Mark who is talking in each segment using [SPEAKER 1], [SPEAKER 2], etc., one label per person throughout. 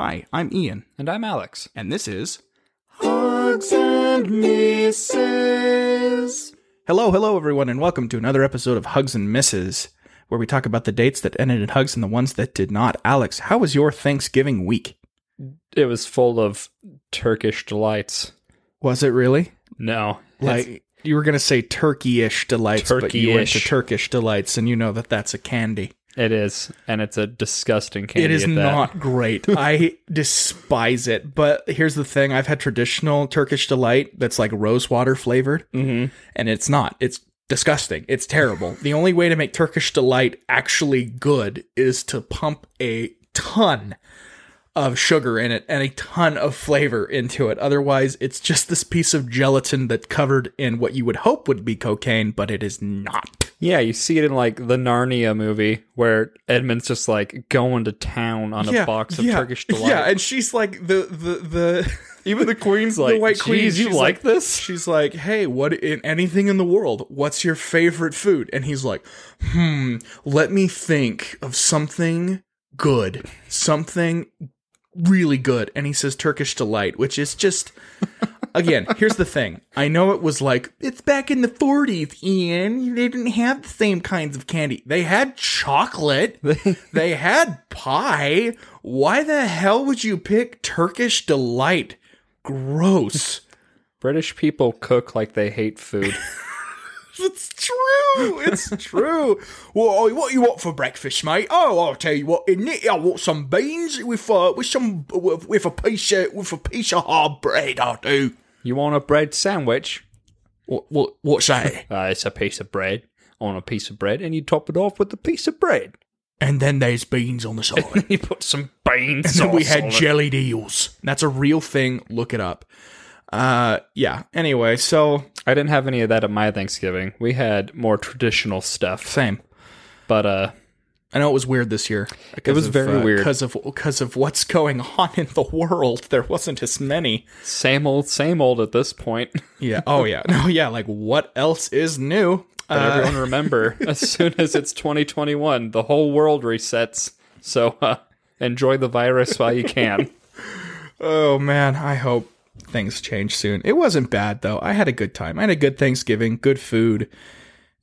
[SPEAKER 1] Hi, I'm Ian,
[SPEAKER 2] And I'm Alex.
[SPEAKER 1] and this is Hugs and Misses. Hello, hello, everyone, and welcome to another episode of Hugs and Misses, where we talk about the dates that ended in hugs and the ones that did not. Alex, how was your Thanksgiving week?
[SPEAKER 2] It was full of Turkish delights.
[SPEAKER 1] Was it really?
[SPEAKER 2] No.
[SPEAKER 1] Like you were gonna say Turkey-ish delights, but you went to Turkish delights, and you know that that's a candy.
[SPEAKER 2] It is, and it's a disgusting candy.
[SPEAKER 1] It is
[SPEAKER 2] at that.
[SPEAKER 1] not great. I despise it. But here's the thing: I've had traditional Turkish delight that's like rose water flavored,
[SPEAKER 2] Mhm.
[SPEAKER 1] and it's not. It's disgusting. It's terrible. the only way to make Turkish delight actually good is to pump a ton of sugar in it and a ton of flavor into it. Otherwise, it's just this piece of gelatin that covered in what you would hope would be cocaine, but it is not.
[SPEAKER 2] Yeah, you see it in like the Narnia movie where Edmund's just like going to town on a box of
[SPEAKER 1] yeah,
[SPEAKER 2] Turkish delight.
[SPEAKER 1] Yeah, and she's like the the the
[SPEAKER 2] even the queen's like,
[SPEAKER 1] the white queen.
[SPEAKER 2] "Geez, you
[SPEAKER 1] she's
[SPEAKER 2] like, this?
[SPEAKER 1] She's like, hey, what in anything in the world? What's your favorite food? And he's like, hmm, let me think of something good, something really good. And he says Turkish delight, which is just. Again, here's the thing. I know it was like, it's back in the 40s, Ian. They didn't have the same kinds of candy. They had chocolate. they had pie. Why the hell would you pick Turkish delight? Gross.
[SPEAKER 2] British people cook like they hate food.
[SPEAKER 1] It's true. It's true. Well, what you want for breakfast, mate? Oh, I'll tell you what. In it, I want some beans with uh, with some with, with a piece of with a piece of hard bread. I do.
[SPEAKER 2] you want a bread sandwich?
[SPEAKER 1] What what what's that?
[SPEAKER 2] Uh, it's a piece of bread on a piece of bread, and you top it off with a piece of bread.
[SPEAKER 1] and then there's beans on the side.
[SPEAKER 2] you put some beans.
[SPEAKER 1] And then we had jellied eels. That's a real thing. Look it up. Uh, yeah. Anyway, so
[SPEAKER 2] I didn't have any of that at my Thanksgiving. We had more traditional stuff,
[SPEAKER 1] same.
[SPEAKER 2] but uh,
[SPEAKER 1] I know it was weird this year. It
[SPEAKER 2] was very weird.
[SPEAKER 1] because of because of what's going on in the world. There wasn't as many.
[SPEAKER 2] same old, same old at this point.
[SPEAKER 1] Yeah. Oh yeah. No. Yeah. Like what else is new?
[SPEAKER 2] But
[SPEAKER 1] Uh,
[SPEAKER 2] everyone remember, as soon as it's 2021, the whole world resets. So uh, enjoy the virus while you can.
[SPEAKER 1] oh man. I hope things change soon. It wasn't bad though. I had a good time. I had a good Thanksgiving. Good food.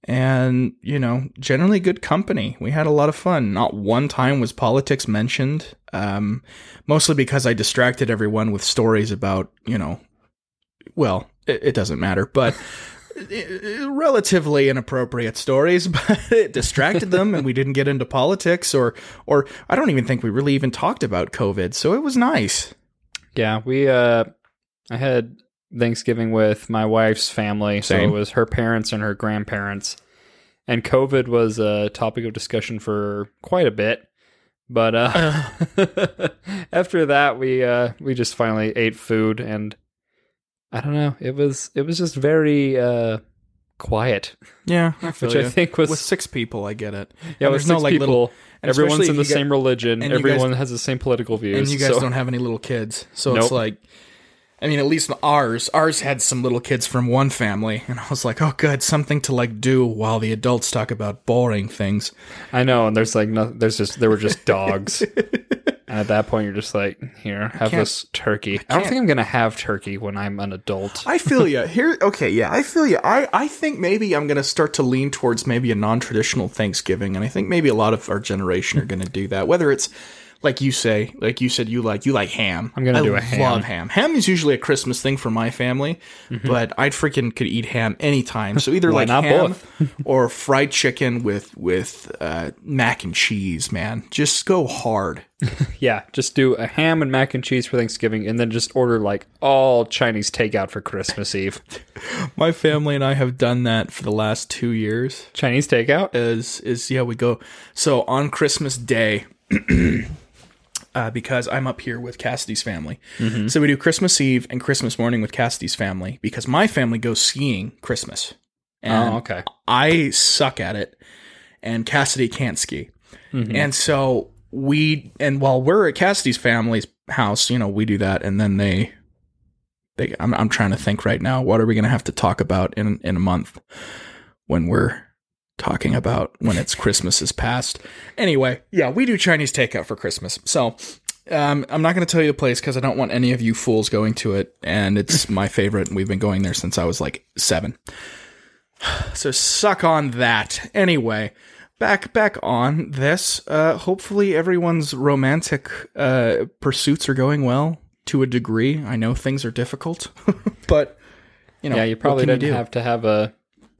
[SPEAKER 1] And, you know, generally good company. We had a lot of fun. Not one time was politics mentioned. Um, mostly because I distracted everyone with stories about, you know, well, it, it doesn't matter, but relatively inappropriate stories, but it distracted them and we didn't get into politics or, or I don't even think we really even talked about COVID. So it was nice.
[SPEAKER 2] Yeah, we. Uh, I had Thanksgiving with my wife's family, so it was her parents and her grandparents, and COVID was a topic of discussion for quite a bit. But uh, after that, we uh, we just finally ate food, and I don't know. It was it was just very uh, quiet,
[SPEAKER 1] Yeah, I feel
[SPEAKER 2] which I think was
[SPEAKER 1] with six people, I get it.
[SPEAKER 2] yeah.
[SPEAKER 1] There's no like
[SPEAKER 2] people,
[SPEAKER 1] little,
[SPEAKER 2] everyone's in the
[SPEAKER 1] you
[SPEAKER 2] same religion.
[SPEAKER 1] you guys-
[SPEAKER 2] Everyone has the same political views.
[SPEAKER 1] and you guys
[SPEAKER 2] so-
[SPEAKER 1] don't have any little kids, so
[SPEAKER 2] Nope.
[SPEAKER 1] it's like, I mean, at least ours, ours had some little kids from one family, and I was like, oh, good, something to like do while the adults talk about boring things.
[SPEAKER 2] I know, and there's like no, there's just there were just dogs, and at that point you're just like, here, have this turkey. I, don't think I'm gonna have turkey when I'm an adult.
[SPEAKER 1] I feel you here. Okay, yeah, I feel you. I I think maybe I'm gonna start to lean towards maybe a non-traditional Thanksgiving, and I think maybe a lot of our generation are gonna do that. Whether it's like you say, like you said, you like you like ham.
[SPEAKER 2] I'm gonna
[SPEAKER 1] I
[SPEAKER 2] do a ham.
[SPEAKER 1] Love ham. Ham is usually a Christmas thing for my family, but I freaking could eat ham anytime. So either like
[SPEAKER 2] not
[SPEAKER 1] ham or fried chicken with with uh, mac and cheese. Man, just go hard.
[SPEAKER 2] yeah, just do a ham and mac and cheese for Thanksgiving, and then just order like all Chinese takeout for Christmas Eve.
[SPEAKER 1] My family and I have done that for the last two years.
[SPEAKER 2] Chinese takeout.
[SPEAKER 1] is is yeah we go so on christmas day uh, because i'm up here with cassidy's family. So we do christmas eve and christmas morning with cassidy's family because my family goes skiing christmas. And
[SPEAKER 2] Oh, okay.
[SPEAKER 1] i suck at it and cassidy can't ski. And so we and while we're at cassidy's family's house you know we do that and then they they i'm, I'm trying to think right now what are we going to have to talk about in in a month when we're talking about when it's Christmas is past. Anyway, yeah, we do Chinese takeout for Christmas. So Um, I'm not going to tell you the place because I don't want any of you fools going to it, and it's my favorite. and We've been going there since I was like seven. So suck on that. Anyway, back back on this. Uh, hopefully everyone's romantic uh, pursuits are going well to a degree. I know things are difficult, but you know,
[SPEAKER 2] Yeah, you probably didn't
[SPEAKER 1] do?
[SPEAKER 2] have to have a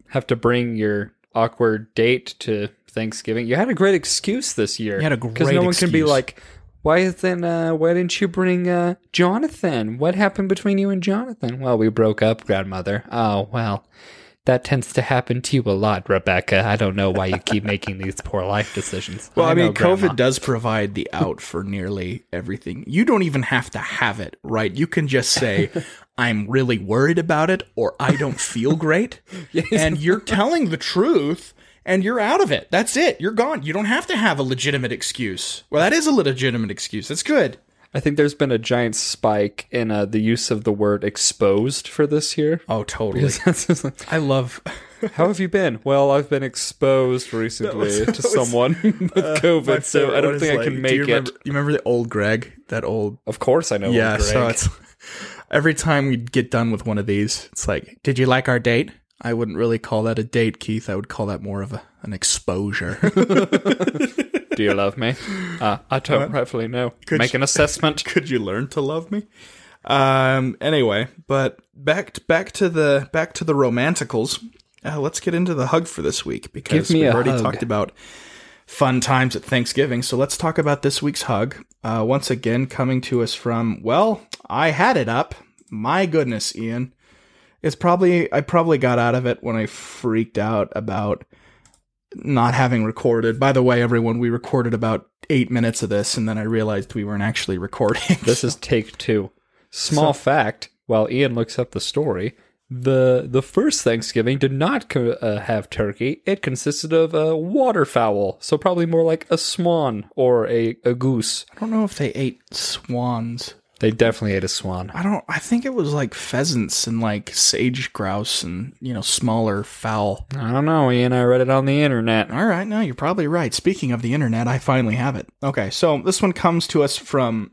[SPEAKER 2] have to bring your awkward date to Thanksgiving. You had a great excuse this year.
[SPEAKER 1] You had a great because
[SPEAKER 2] no one can be like, why isn't uh, why didn't you bring uh, Jonathan? What happened between you and Jonathan? Well, we broke up, grandmother. Oh well. That tends to happen to you a lot, Rebecca. I don't know why you keep making these poor life decisions.
[SPEAKER 1] Well, I, mean,
[SPEAKER 2] know, Grandma.
[SPEAKER 1] COVID does provide the out for nearly everything. You don't even have to have it, right? You can just say, I'm really worried about it, or I don't feel great. And you're telling the truth, and you're out of it. That's it. You're gone. You don't have to have a legitimate excuse. Well, that is a legitimate excuse. That's good.
[SPEAKER 2] I think there's been a giant spike in uh, the use of the word exposed for this year.
[SPEAKER 1] Oh, totally. I love.
[SPEAKER 2] How have you been? Well, I've been exposed recently
[SPEAKER 1] was-
[SPEAKER 2] to
[SPEAKER 1] was-
[SPEAKER 2] someone with COVID, so I don't think I can make
[SPEAKER 1] you
[SPEAKER 2] it.
[SPEAKER 1] You remember the old Greg? That old
[SPEAKER 2] Of course, I know.
[SPEAKER 1] Yeah,
[SPEAKER 2] Greg.
[SPEAKER 1] so it's every time we'd get done with one of these, it's like, "Did you like our date?" I wouldn't really call that a date, Keith. I would call that more of a, an exposure.
[SPEAKER 2] Do you love me? Uh, I don't rightfully know. Make an assessment.
[SPEAKER 1] Could you learn to love me? Um. Anyway, but back to, back to the back to the romanticals. Uh, let's get into the hug for this week because we've already
[SPEAKER 2] hug.
[SPEAKER 1] talked about fun times at Thanksgiving. So let's talk about this week's hug. Uh, once again, coming to us from well, I had it up. My goodness, Ian. It's probably I probably got out of it when I freaked out about not having recorded. By the way, everyone, we recorded about eight minutes of this, and then I realized we weren't actually recording.
[SPEAKER 2] This is take two. Small fact: While Ian looks up the story, the the first Thanksgiving did not co- uh, have turkey. It consisted of a waterfowl, so probably more like a swan or a, a goose.
[SPEAKER 1] I don't know if they ate swans.
[SPEAKER 2] They definitely ate a swan.
[SPEAKER 1] I don't. I think it was like pheasants and like sage grouse and you know smaller fowl.
[SPEAKER 2] I don't know, Ian. I read it on the internet.
[SPEAKER 1] All right, no, you're probably right. Speaking of the internet, I finally have it. Okay, so this one comes to us from.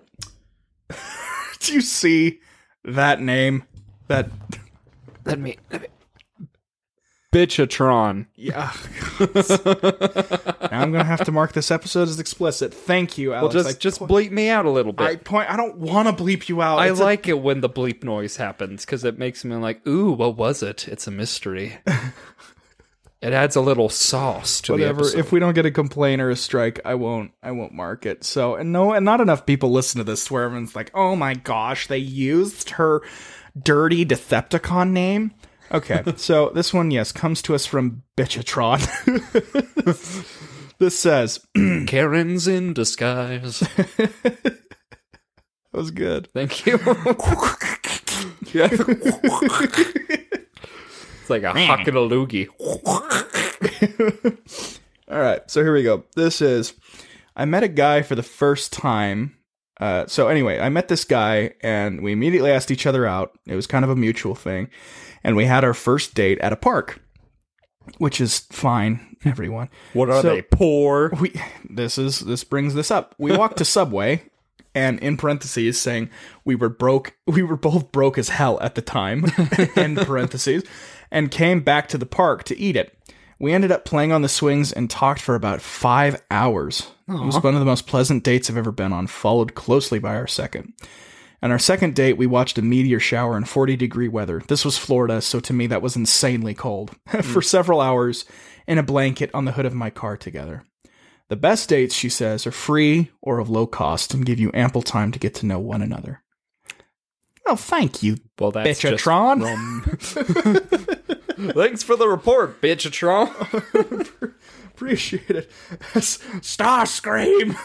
[SPEAKER 1] Do you see that name? That
[SPEAKER 2] Let me. Let me... Bitchatron.
[SPEAKER 1] yeah. now I'm gonna have to mark this episode as explicit. Thank you,
[SPEAKER 2] Well,
[SPEAKER 1] Alex.
[SPEAKER 2] just
[SPEAKER 1] I
[SPEAKER 2] just
[SPEAKER 1] po-
[SPEAKER 2] bleep me out a little bit.
[SPEAKER 1] I point. I don't want to bleep you out.
[SPEAKER 2] I
[SPEAKER 1] It's a-
[SPEAKER 2] like it when the bleep noise happens because it makes me like, ooh, what was it? It's a mystery. it adds a little sauce to
[SPEAKER 1] whatever.
[SPEAKER 2] the episode.
[SPEAKER 1] If we don't get a complaint or a strike, I won't. I won't mark it. So and no, and not enough people listen to this where everyone's like, "Oh my gosh, they used her dirty Decepticon name." Okay, so this one, yes, comes to us from Bitchatron. this says,
[SPEAKER 2] Karen's in disguise.
[SPEAKER 1] "That was good."
[SPEAKER 2] Thank you. Yeah. it's like a huck and a loogie.
[SPEAKER 1] All right, so here we go. This is I met a guy for the first time. Uh, so anyway, I met this guy and we immediately asked each other out. It was kind of a mutual thing, and we had our first date at a park, which is fine. Everyone,
[SPEAKER 2] What are
[SPEAKER 1] So-
[SPEAKER 2] they? Poor.
[SPEAKER 1] we this is this brings this up. We walked to Subway, and in parentheses saying we were broke. We were both broke as hell at the time. end parentheses, and came back to the park to eat it. We ended up playing on the swings and talked for about five hours. It was one of the most pleasant dates I've ever been on, followed closely by our second. On our second date, we watched a meteor shower in 40 degree weather. This was Florida, so to me that was insanely cold. Hmm. For several hours in a blanket on the hood of my car together. The best dates, she says, are free or of low cost and give you ample time to get to know one another. Oh, thank you.
[SPEAKER 2] Well, that's just
[SPEAKER 1] Bitchatron.
[SPEAKER 2] rum. Thanks for the report, bitchatron.
[SPEAKER 1] Appreciate it. Starscream.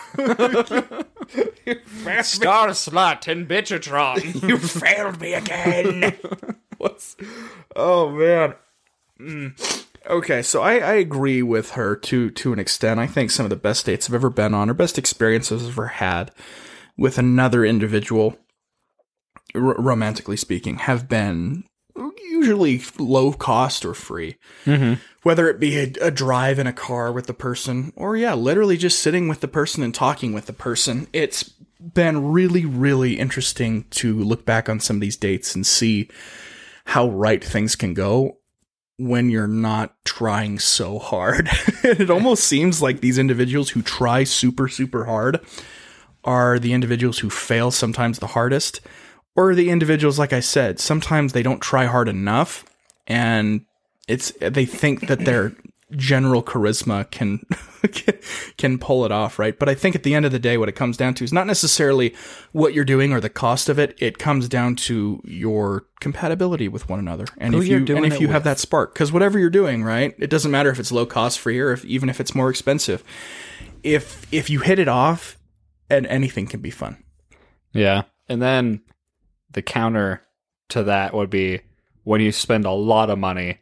[SPEAKER 2] Star slut and bitchatron.
[SPEAKER 1] you failed me again. What's? Oh man. Mm. Okay, so I, I agree with her to to an extent. I think some of the best dates I've ever been on, or best experiences I've ever had with another individual, r- romantically speaking, have been usually low cost or free. Mm-hmm. Whether it be a, a drive in a car with the person, or yeah, literally just sitting with the person and talking with the person. It's been really, really interesting to look back on some of these dates and see how right things can go when you're not trying so hard. it almost seems like these individuals who try super, super hard are the individuals who fail sometimes the hardest, or the individuals, like I said, sometimes they don't try hard enough and it's they think that their general charisma can can pull it off, right? But I think at the end of the day, what it comes down to is not necessarily what you're doing or the cost of it. It comes down to your compatibility with one another, and
[SPEAKER 2] Who
[SPEAKER 1] if
[SPEAKER 2] you're doing
[SPEAKER 1] and if
[SPEAKER 2] it
[SPEAKER 1] you have that spark, because whatever you're doing, right, it doesn't matter if it's low cost free or if even if it's more expensive. If if you hit it off, and anything can be fun.
[SPEAKER 2] Yeah. And then the counter to that would be when you spend a lot of money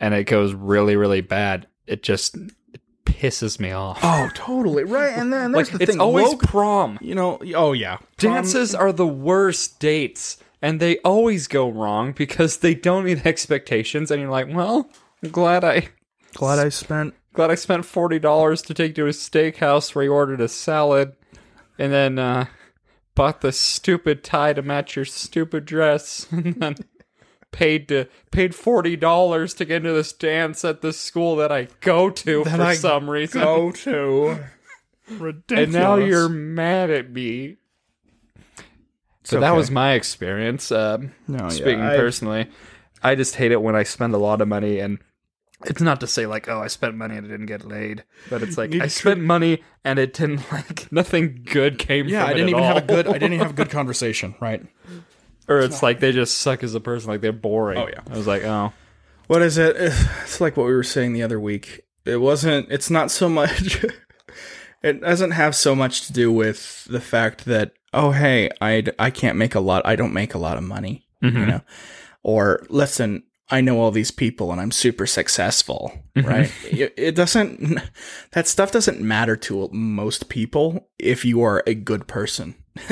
[SPEAKER 2] and it goes really, really bad, it just it pisses me off.
[SPEAKER 1] Oh, totally right. And then
[SPEAKER 2] like
[SPEAKER 1] there's the
[SPEAKER 2] it's
[SPEAKER 1] thing,
[SPEAKER 2] always
[SPEAKER 1] woke-
[SPEAKER 2] prom.
[SPEAKER 1] you know. Oh yeah, Prom-
[SPEAKER 2] Dances are the worst dates, and they always go wrong because they don't meet expectations. And you're like, well, I'm glad I
[SPEAKER 1] Glad I spent
[SPEAKER 2] glad I spent forty dollars to take to a steakhouse where you ordered a salad, and then uh, bought the stupid tie to match your stupid dress, and then paid to paid forty dollars to get into this dance at the school that I go to for
[SPEAKER 1] I
[SPEAKER 2] some reason.
[SPEAKER 1] go to. Ridiculous.
[SPEAKER 2] and now you're mad at me. So that
[SPEAKER 1] okay.
[SPEAKER 2] was my experience. Um,
[SPEAKER 1] No, yeah,
[SPEAKER 2] speaking
[SPEAKER 1] I-
[SPEAKER 2] personally, I just hate it when I spend a lot of money and. It's not to say like, oh, I spent money and I didn't get laid, but it's like
[SPEAKER 1] You
[SPEAKER 2] I spent money and it didn't like nothing good came
[SPEAKER 1] Yeah,
[SPEAKER 2] from
[SPEAKER 1] I
[SPEAKER 2] it
[SPEAKER 1] didn't
[SPEAKER 2] at
[SPEAKER 1] even have a good. I didn't even have a good conversation. Right.
[SPEAKER 2] or it's like they just suck as a person, like they're boring.
[SPEAKER 1] Oh, yeah.
[SPEAKER 2] I was like, oh,
[SPEAKER 1] What is it? It's like what we were saying the other week. It wasn't. It's not so much. it doesn't have so much to do with the fact that oh hey I I can't make a lot. I don't make a lot of money. You mm-hmm. know, or listen. I know all these people and I'm super successful, right? it, it doesn't, that stuff doesn't matter to most people if you are a good person.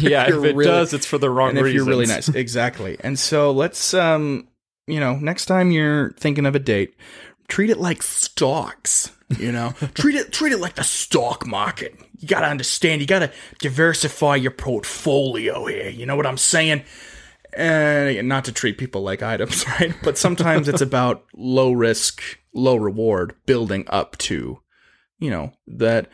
[SPEAKER 2] yeah. If it
[SPEAKER 1] really-
[SPEAKER 2] does, it's for the wrong
[SPEAKER 1] and if you're really nice. Exactly. And so let's um you know next time you're thinking of a date treat it like stocks you know? Treat it treat it like the stock market. You gotta understand you gotta diversify your portfolio here. You know what i'm saying and not to treat people like items right but sometimes it's about low risk low reward building up to you know that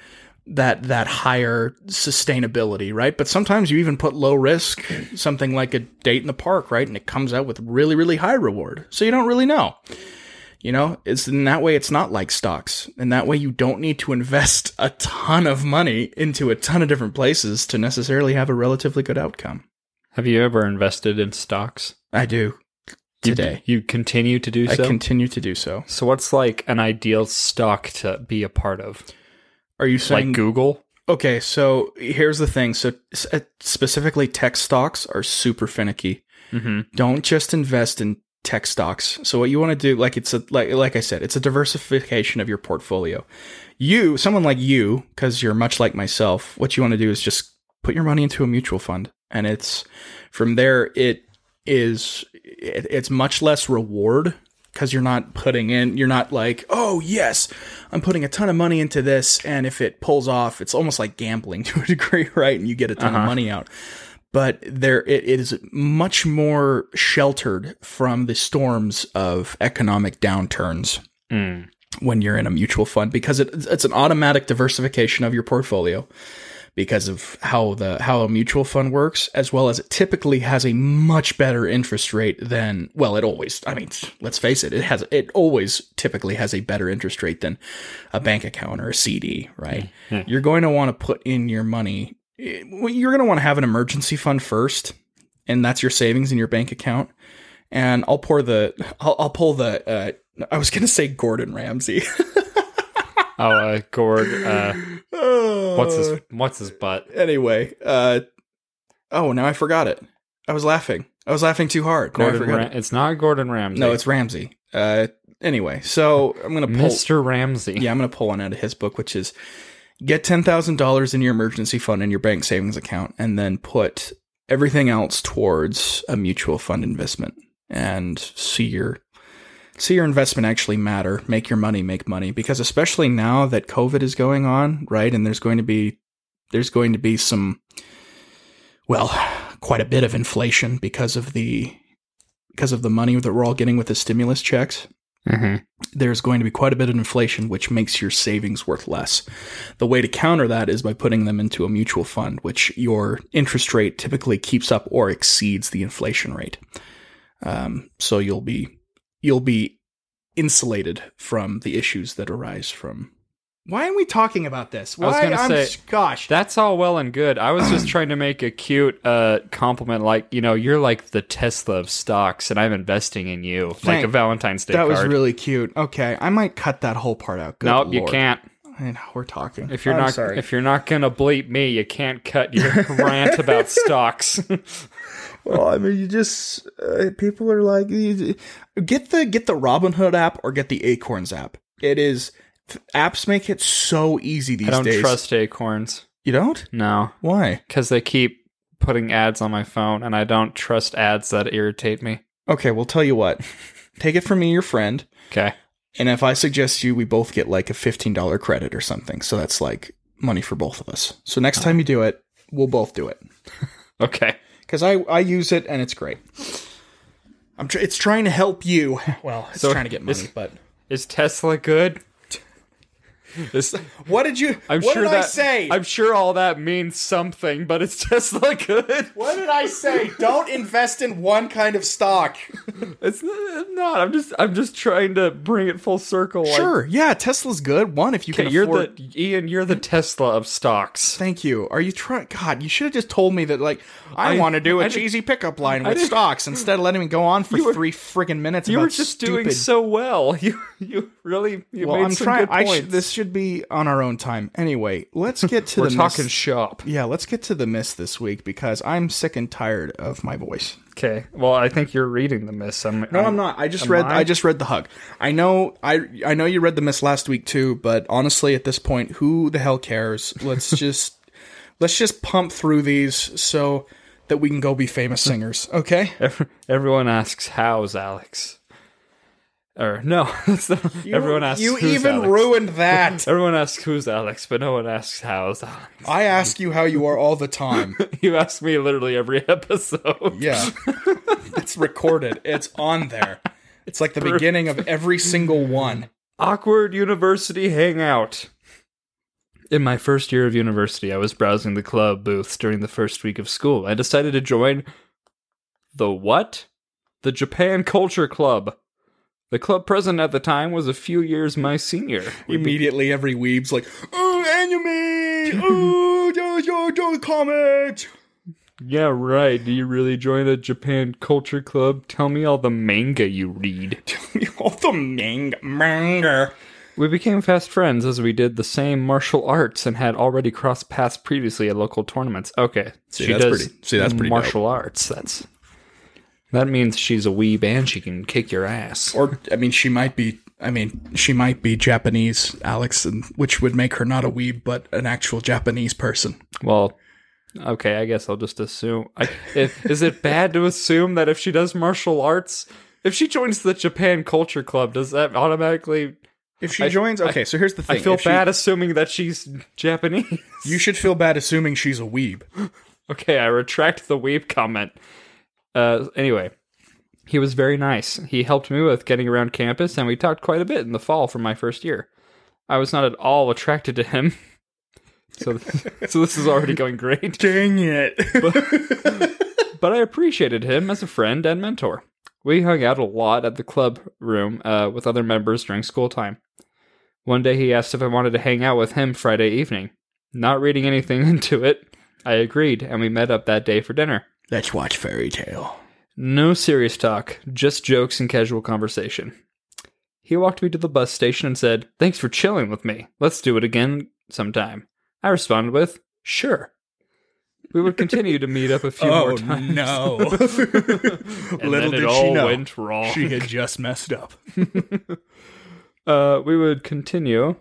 [SPEAKER 1] that that higher sustainability, right? But sometimes you even put low risk, something like a date in the park, right? And it comes out with really, really high reward. So you don't really know. You know, it's in that way it's not like stocks. In that way you don't need to invest a ton of money into a ton of different places to necessarily have a relatively good outcome.
[SPEAKER 2] Have you ever invested in stocks
[SPEAKER 1] I do today.
[SPEAKER 2] You, continue to do
[SPEAKER 1] I
[SPEAKER 2] so.
[SPEAKER 1] I continue to do so.
[SPEAKER 2] so what's like an ideal stock to be a part of?
[SPEAKER 1] Are you saying
[SPEAKER 2] Like Google?
[SPEAKER 1] Okay, so here's the thing. So uh, specifically, tech stocks are super finicky.
[SPEAKER 2] Mm-hmm.
[SPEAKER 1] Don't just invest in tech stocks. So what you want to do, like it's a like like I said, it's a diversification of your portfolio. You, someone like you, because you're much like myself, what you want to do is just put your money into a mutual fund, and it's from there. It is it, it's much less reward because you're not putting in you're not like oh yes i'm putting a ton of money into this and if it pulls off it's almost like gambling to a degree right and you get a ton of
[SPEAKER 2] Uh-huh.
[SPEAKER 1] money out but there it, it is much more sheltered from the storms of economic downturns
[SPEAKER 2] Mm.
[SPEAKER 1] when you're in a mutual fund because it, it's an automatic diversification of your portfolio because of how the how a mutual fund works as well as it typically has a much better interest rate than well it always I mean let's face it it has it always typically has a better interest rate than a bank account or a CD right? You're going to want to put in your money eh, you're going to want to have an emergency fund first and that's your savings in your bank account. And I'll pour the I'll, I'll pull the uh, I was gonna say Gordon Ramsay.
[SPEAKER 2] Oh, uh, Gord. Uh, what's his What's his butt?
[SPEAKER 1] Anyway, uh, oh, now I forgot it. I was laughing. I was laughing too hard.
[SPEAKER 2] Gordon. Ram-
[SPEAKER 1] it.
[SPEAKER 2] it's not Gordon Ramsay.
[SPEAKER 1] No, it's Ramsey. Uh, anyway, so I'm gonna pull.
[SPEAKER 2] Mr. Ramsey.
[SPEAKER 1] Yeah, I'm gonna pull one out of his book, which is get ten thousand dollars in your emergency fund in your bank savings account, and then put everything else towards a mutual fund investment, and see your see your investment actually matter. Make your money make money, because especially now that COVID is going on, right, and there's going to be there's going to be some well, quite a bit of inflation because of the because of the money that we're all getting with the stimulus checks.
[SPEAKER 2] Mm-hmm.
[SPEAKER 1] There's going to be quite a bit of inflation, which makes your savings worth less. The way to counter that is by putting them into a mutual fund, which your interest rate typically keeps up or exceeds the inflation rate. Um, so you'll be you'll be insulated from the issues that arise from. Why are we talking about this? Why?
[SPEAKER 2] was gonna
[SPEAKER 1] I'm
[SPEAKER 2] say,
[SPEAKER 1] gosh,
[SPEAKER 2] That's all well and good. I was just trying to make a cute uh, compliment, like you know, you're like the Tesla of stocks, and I'm investing in you, like a Valentine's Day
[SPEAKER 1] that was really cute. Okay, I might cut that whole part out. Good
[SPEAKER 2] nope, you can't.
[SPEAKER 1] I know, we're talking.
[SPEAKER 2] If you're
[SPEAKER 1] I'm
[SPEAKER 2] not,
[SPEAKER 1] sorry.
[SPEAKER 2] if you're not gonna bleep me, you can't cut your rant about stocks.
[SPEAKER 1] Well, I mean, you just uh, people are like, get the get the Robinhood app or get the Acorns app. It is apps make it so easy these days.
[SPEAKER 2] I don't
[SPEAKER 1] days.
[SPEAKER 2] trust Acorns.
[SPEAKER 1] You don't?
[SPEAKER 2] No,
[SPEAKER 1] Why?
[SPEAKER 2] because they keep putting ads on my phone, and I don't trust ads that irritate me.
[SPEAKER 1] Okay, well, tell you what. Take it from me, your friend,
[SPEAKER 2] Okay,
[SPEAKER 1] and if I suggest you, we both get like a fifteen dollar credit or something. So that's like money for both of us. So next time you do it, we'll both do it
[SPEAKER 2] okay.
[SPEAKER 1] Because I I use it and it's great. I'm tr- it's trying to help you. Well, it's
[SPEAKER 2] So
[SPEAKER 1] trying to get money,
[SPEAKER 2] is-
[SPEAKER 1] but
[SPEAKER 2] Is Tesla good? Is,
[SPEAKER 1] what did you?
[SPEAKER 2] I'm
[SPEAKER 1] what
[SPEAKER 2] sure
[SPEAKER 1] did
[SPEAKER 2] that
[SPEAKER 1] I say?
[SPEAKER 2] I'm sure all that means something, but is Tesla good?
[SPEAKER 1] What did I say? Don't invest in one kind of stock.
[SPEAKER 2] It's not. I'm just I'm just trying to bring it full circle. like-
[SPEAKER 1] Sure, yeah, Tesla's good. One, if you can
[SPEAKER 2] you're
[SPEAKER 1] afford.
[SPEAKER 2] the Ian. You're the Tesla of stocks.
[SPEAKER 1] Thank you. Are you trying? God, you should have just told me that. Like, I,
[SPEAKER 2] I-
[SPEAKER 1] want to do a
[SPEAKER 2] I did-
[SPEAKER 1] cheesy pickup line with stocks instead of letting me go on for
[SPEAKER 2] were-
[SPEAKER 1] three friggin' minutes.
[SPEAKER 2] You were just doing so well. You you really you
[SPEAKER 1] Well,
[SPEAKER 2] made
[SPEAKER 1] I'm
[SPEAKER 2] some
[SPEAKER 1] trying.
[SPEAKER 2] good
[SPEAKER 1] I
[SPEAKER 2] points.
[SPEAKER 1] sh- this should be on our own time. Anyway, let's get to
[SPEAKER 2] We're
[SPEAKER 1] the
[SPEAKER 2] talking
[SPEAKER 1] Miss-
[SPEAKER 2] shop.
[SPEAKER 1] yeah, let's get to the miss this week because I'm sick and tired of my voice.
[SPEAKER 2] Okay. Well, I think you're reading the miss. I'm,
[SPEAKER 1] No, I'm not. I just read.
[SPEAKER 2] I?
[SPEAKER 1] I? just read the hug. I know. I I know you read the miss last week too. But honestly, at this point, who the hell cares? Let's just let's just pump through these so that we can go be famous singers. Okay.
[SPEAKER 2] Everyone asks, "How's Alex?" Or no, not, everyone asks.
[SPEAKER 1] You even
[SPEAKER 2] Alex?"
[SPEAKER 1] ruined that.
[SPEAKER 2] Everyone asks who's Alex, but no one asks how's Alex.
[SPEAKER 1] I ask you how you are all the time.
[SPEAKER 2] You ask me literally every episode.
[SPEAKER 1] Yeah. it's recorded. It's on there. It's like the beginning of every single one.
[SPEAKER 2] Awkward university hangout. In my first year of university, I was browsing the club booths during the first week of school. I decided to join the what? The Japan Culture Club. The club president at the time was a few years my senior. We
[SPEAKER 1] Immediately, every weeb's like, "Oh, anime! Oh, yo, yo, yo, comics!"
[SPEAKER 2] Yeah, right. Do you really join the Japan Culture Club? Tell me all the manga you read.
[SPEAKER 1] Tell me all the manga, manga.
[SPEAKER 2] We became fast friends as we did the same martial arts and had already crossed paths previously at local tournaments. Okay,
[SPEAKER 1] See,
[SPEAKER 2] she
[SPEAKER 1] that's
[SPEAKER 2] does
[SPEAKER 1] pretty- see, that's pretty
[SPEAKER 2] martial arts. That's that means she's a weeb and she can kick your ass.
[SPEAKER 1] Or, I mean, she might be. I mean, she might be Japanese, Alex, and which would make her not a weeb, but an actual Japanese person.
[SPEAKER 2] Well, okay, I guess I'll just assume. I, if, is it bad to assume that if she does martial arts, if she joins the Japan Culture Club, does that automatically?
[SPEAKER 1] If she
[SPEAKER 2] I-
[SPEAKER 1] joins, okay. so here's the thing:
[SPEAKER 2] I feel
[SPEAKER 1] If she-
[SPEAKER 2] bad assuming that she's Japanese.
[SPEAKER 1] You should feel bad assuming she's a weeb.
[SPEAKER 2] Okay, I retract the weeb comment. Uh, anyway, he was very nice. He helped me with getting around campus, and we talked quite a bit in the fall for my first year. I was not at all attracted to him, so so this is already going great.
[SPEAKER 1] Dang it!
[SPEAKER 2] But I appreciated him as a friend and mentor. We hung out a lot at the club room uh, with other members during school time. One day he asked if I wanted to hang out with him Friday evening. Not reading anything into it, I agreed, and we met up that day for dinner.
[SPEAKER 1] Let's watch Fairy Tail.
[SPEAKER 2] No serious talk, just jokes and casual conversation. He walked me to the bus station and said, Thanks for chilling with me. Let's do it again sometime. I responded with, Sure. We would continue to meet up a few more times.
[SPEAKER 1] Oh, no!
[SPEAKER 2] And
[SPEAKER 1] Little
[SPEAKER 2] then
[SPEAKER 1] did
[SPEAKER 2] it
[SPEAKER 1] she
[SPEAKER 2] all
[SPEAKER 1] know,
[SPEAKER 2] went wrong.
[SPEAKER 1] she had just messed up.
[SPEAKER 2] uh, we would continue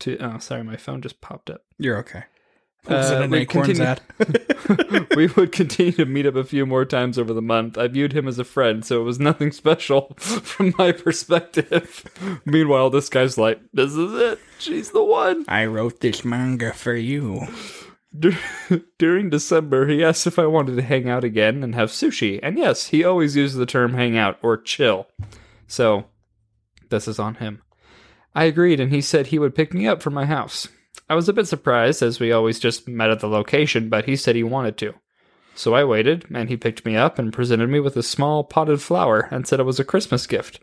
[SPEAKER 2] to. Oh, sorry, my phone just popped up.
[SPEAKER 1] You're okay. Was
[SPEAKER 2] Uh,
[SPEAKER 1] it an Acorns
[SPEAKER 2] continue-
[SPEAKER 1] ad?
[SPEAKER 2] we would continue to meet up a few more times over the month. I viewed him as a friend, so it was nothing special from my perspective. Meanwhile, this guy's like, "This is it. She's the one."
[SPEAKER 1] I wrote this manga for you.
[SPEAKER 2] Dur- During December, he asked if I wanted to hang out again and have sushi. And yes, he always used the term hang out or chill. So, this is on him. I agreed, and he said he would pick me up from my house. I was a bit surprised, as we always just met at the location, but he said he wanted to. So I waited, and he picked me up and presented me with a small potted flower and said it was a Christmas gift.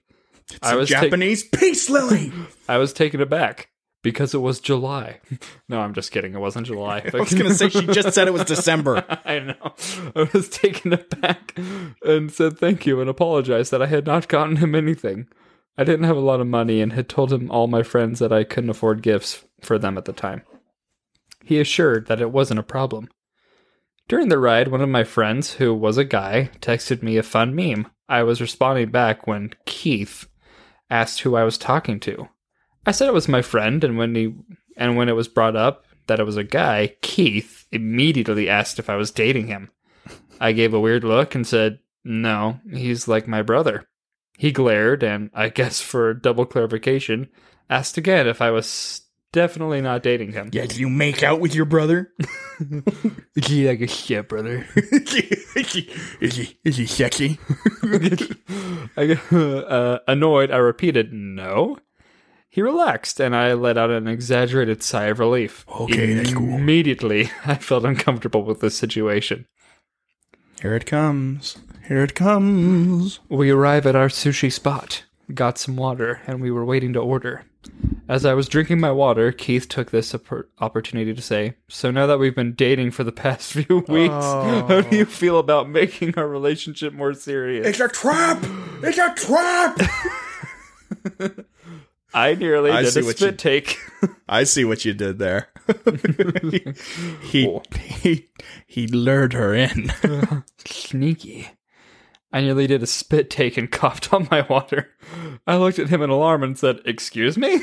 [SPEAKER 2] I was ta-
[SPEAKER 1] Japanese peace lily.
[SPEAKER 2] I was taken aback because it was July. no, I'm just kidding. It wasn't July.
[SPEAKER 1] I was gonna say she just said it was December.
[SPEAKER 2] I know. I was taken aback and said thank you and apologized that I had not gotten him anything. I didn't have a lot of money and had told him all my friends that I couldn't afford gifts for them at the time. He assured that it wasn't a problem. During the ride, one of my friends, who was a guy, texted me a fun meme. I was responding back when Keith asked who I was talking to. I said it was my friend, and when he and when it was brought up that it was a guy, Keith immediately asked if I was dating him. I gave a weird look and said, "No, he's like my brother." He glared and, I guess for double clarification, asked again if I was definitely not dating him.
[SPEAKER 1] Yeah, did you make out with your brother?
[SPEAKER 2] Yeah, like a shit, brother.
[SPEAKER 1] is, he, is he sexy?
[SPEAKER 2] I, uh, annoyed, I repeated, "No." He relaxed, and I let out an exaggerated sigh of relief.
[SPEAKER 1] Okay, that's cool.
[SPEAKER 2] Immediately, I felt uncomfortable with this situation.
[SPEAKER 1] Here it comes. Here it comes.
[SPEAKER 2] We arrive at our sushi spot, got some water, and we were waiting to order. As I was drinking my water, Keith took this oppor- opportunity to say, So now that we've been dating for the past few weeks, how do you feel about making our relationship more serious?
[SPEAKER 1] It's a trap! It's a trap!
[SPEAKER 2] I nearly
[SPEAKER 1] I
[SPEAKER 2] did
[SPEAKER 1] see
[SPEAKER 2] a
[SPEAKER 1] what
[SPEAKER 2] spit
[SPEAKER 1] you-
[SPEAKER 2] take.
[SPEAKER 1] I see what you did there. he, he he lured her in.
[SPEAKER 2] Sneaky. I nearly did a spit take and coughed on my water. I looked at him in alarm and said, Excuse me?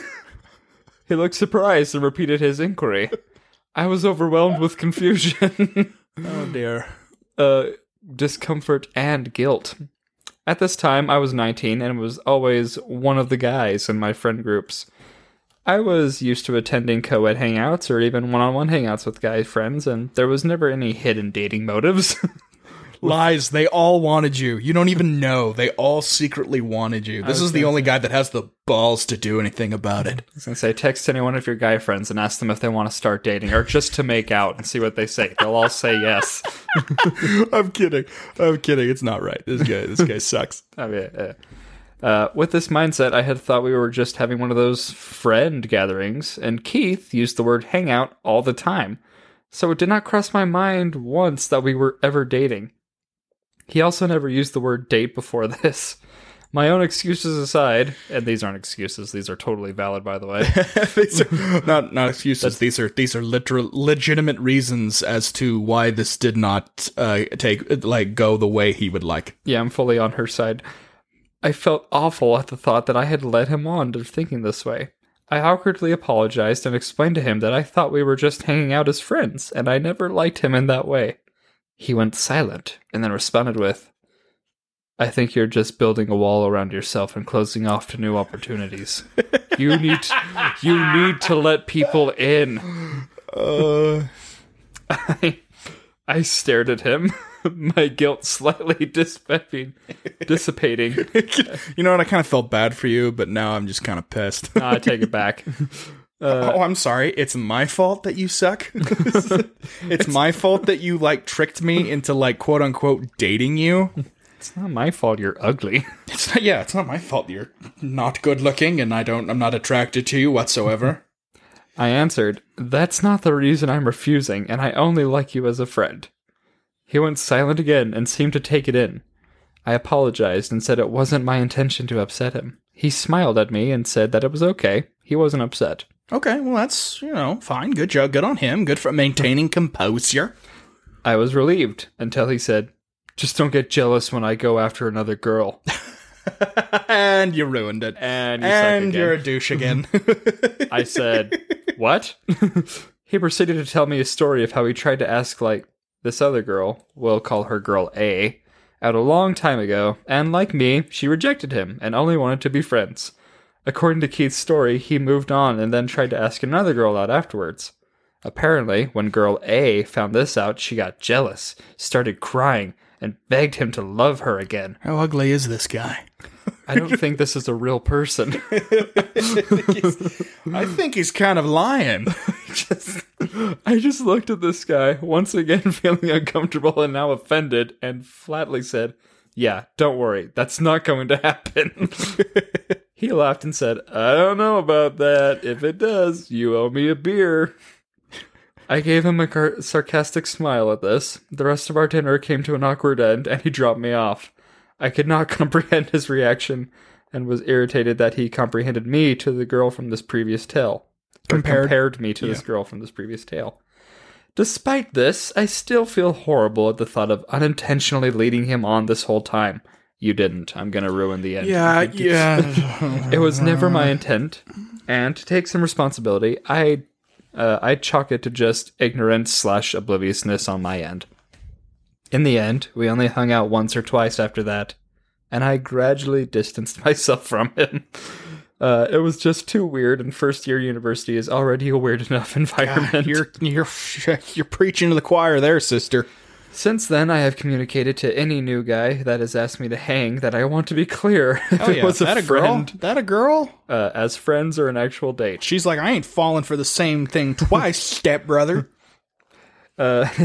[SPEAKER 2] he looked surprised and repeated his inquiry. I was overwhelmed with confusion,
[SPEAKER 1] oh dear.
[SPEAKER 2] uh, discomfort, and guilt. At this time, I was 19 and was always one of the guys in my friend groups. I was used to attending co ed hangouts or even one on one hangouts with guy friends, and there was never any hidden dating motives.
[SPEAKER 1] Lies. They all wanted you. You don't even know. They all secretly wanted you. This is the only guy that has the balls to do anything about it.
[SPEAKER 2] I was gonna say, text any one of your guy friends and ask them if they want to start dating or just to make out and see what they say. They'll all say yes.
[SPEAKER 1] I'm kidding. I'm kidding. It's not right. This guy. This guy sucks.
[SPEAKER 2] I mean, uh, uh, with this mindset, I had thought we were just having one of those friend gatherings, and Keith used the word hangout all the time. So it did not cross my mind once that we were ever dating. He also never used the word date before this. My own excuses aside, and these aren't excuses, these are totally valid, by the way.
[SPEAKER 1] these are not not excuses. these are these are literal legitimate reasons as to why this did not uh, take like go the way he would like.
[SPEAKER 2] Yeah, I'm fully on her side. I felt awful at the thought that I had led him on to thinking this way. I awkwardly apologized and explained to him that I thought we were just hanging out as friends, and I never liked him in that way. He went silent and then responded with, I think you're just building a wall around yourself and closing off to new opportunities. you need you need to let people in.
[SPEAKER 1] Uh,
[SPEAKER 2] I, I stared at him, my guilt slightly dissipating. dissipating.
[SPEAKER 1] you know what? I kind of felt bad for you, but now I'm just kind of pissed.
[SPEAKER 2] No, I take it back.
[SPEAKER 1] Uh, oh, I'm sorry. It's my fault that you suck. it's my fault that you like tricked me into like quote unquote dating you.
[SPEAKER 2] It's not my fault you're ugly.
[SPEAKER 1] It's not, yeah, it's not my fault you're not good looking and I don't I'm not attracted to you whatsoever.
[SPEAKER 2] I answered, That's not the reason I'm refusing, and I only like you as a friend. He went silent again and seemed to take it in. I apologized and said it wasn't my intention to upset him. He smiled at me and said that it was okay. He wasn't upset.
[SPEAKER 1] Okay, well that's, you know, fine. Good job. Good on him. Good for maintaining composure.
[SPEAKER 2] I was relieved until he said, Just don't get jealous when I go after another girl.
[SPEAKER 1] and you ruined it.
[SPEAKER 2] And you
[SPEAKER 1] and you're a douche again.
[SPEAKER 2] I said, What? he proceeded to tell me a story of how he tried to ask, like, this other girl, we'll call her girl A, out a long time ago, and like me, she rejected him and only wanted to be friends. According to Keith's story, he moved on and then tried to ask another girl out afterwards. Apparently, when girl A found this out, she got jealous, started crying, and begged him to love her again.
[SPEAKER 1] How ugly is this guy?
[SPEAKER 2] I don't think this is a real person.
[SPEAKER 1] I think he's kind of lying.
[SPEAKER 2] just, I just looked at this guy, once again feeling uncomfortable and now offended, and flatly said, Yeah, don't worry, that's not going to happen. He laughed and said, I don't know about that. If it does, you owe me a beer. I gave him a car- sarcastic smile at this. The rest of our dinner came to an awkward end, and he dropped me off. I could not comprehend his reaction and was irritated that he comprehended me to the girl from this previous tale.
[SPEAKER 1] Compared-
[SPEAKER 2] compared me to this girl from this previous tale. Despite this, I still feel horrible at the thought of unintentionally leading him on this whole time. You didn't. I'm gonna ruin the end.
[SPEAKER 1] Yeah, yeah.
[SPEAKER 2] It was never my intent, and to take some responsibility, I uh, I chalk it to just ignorance slash obliviousness on my end. In the end, we only hung out once or twice after that, and I gradually distanced myself from him. Uh, it was just too weird, and first year university is already a weird enough environment.
[SPEAKER 1] you're you're you're preaching to the choir there, sister.
[SPEAKER 2] Since then, I have communicated to any new guy that has asked me to hang that I want to be clear if
[SPEAKER 1] Oh
[SPEAKER 2] it
[SPEAKER 1] yeah,
[SPEAKER 2] was a
[SPEAKER 1] that a
[SPEAKER 2] friend,
[SPEAKER 1] girl? That a girl?
[SPEAKER 2] uh, as friends or an actual date.
[SPEAKER 1] She's like, I ain't falling for the same thing twice, stepbrother.
[SPEAKER 2] Uh,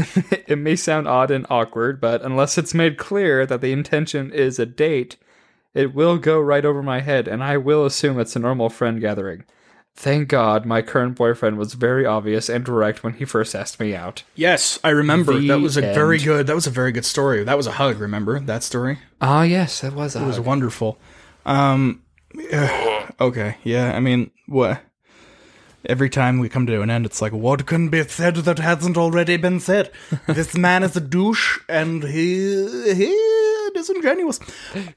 [SPEAKER 2] it may sound odd and awkward, but unless it's made clear that the intention is a date, it will go right over my head, and I will assume it's a normal friend gathering. Thank God my current boyfriend was very obvious and direct when he first asked me out.
[SPEAKER 1] Yes, I remember.
[SPEAKER 2] The
[SPEAKER 1] that was a very good. That was a very good story. That was a hug. Remember that story?
[SPEAKER 2] Ah, yes, that was
[SPEAKER 1] It was wonderful. Um, okay, yeah. I mean, what? Every time we come to an end, it's like, what can be said that hasn't already been said? this man is a douche, and he he disingenuous.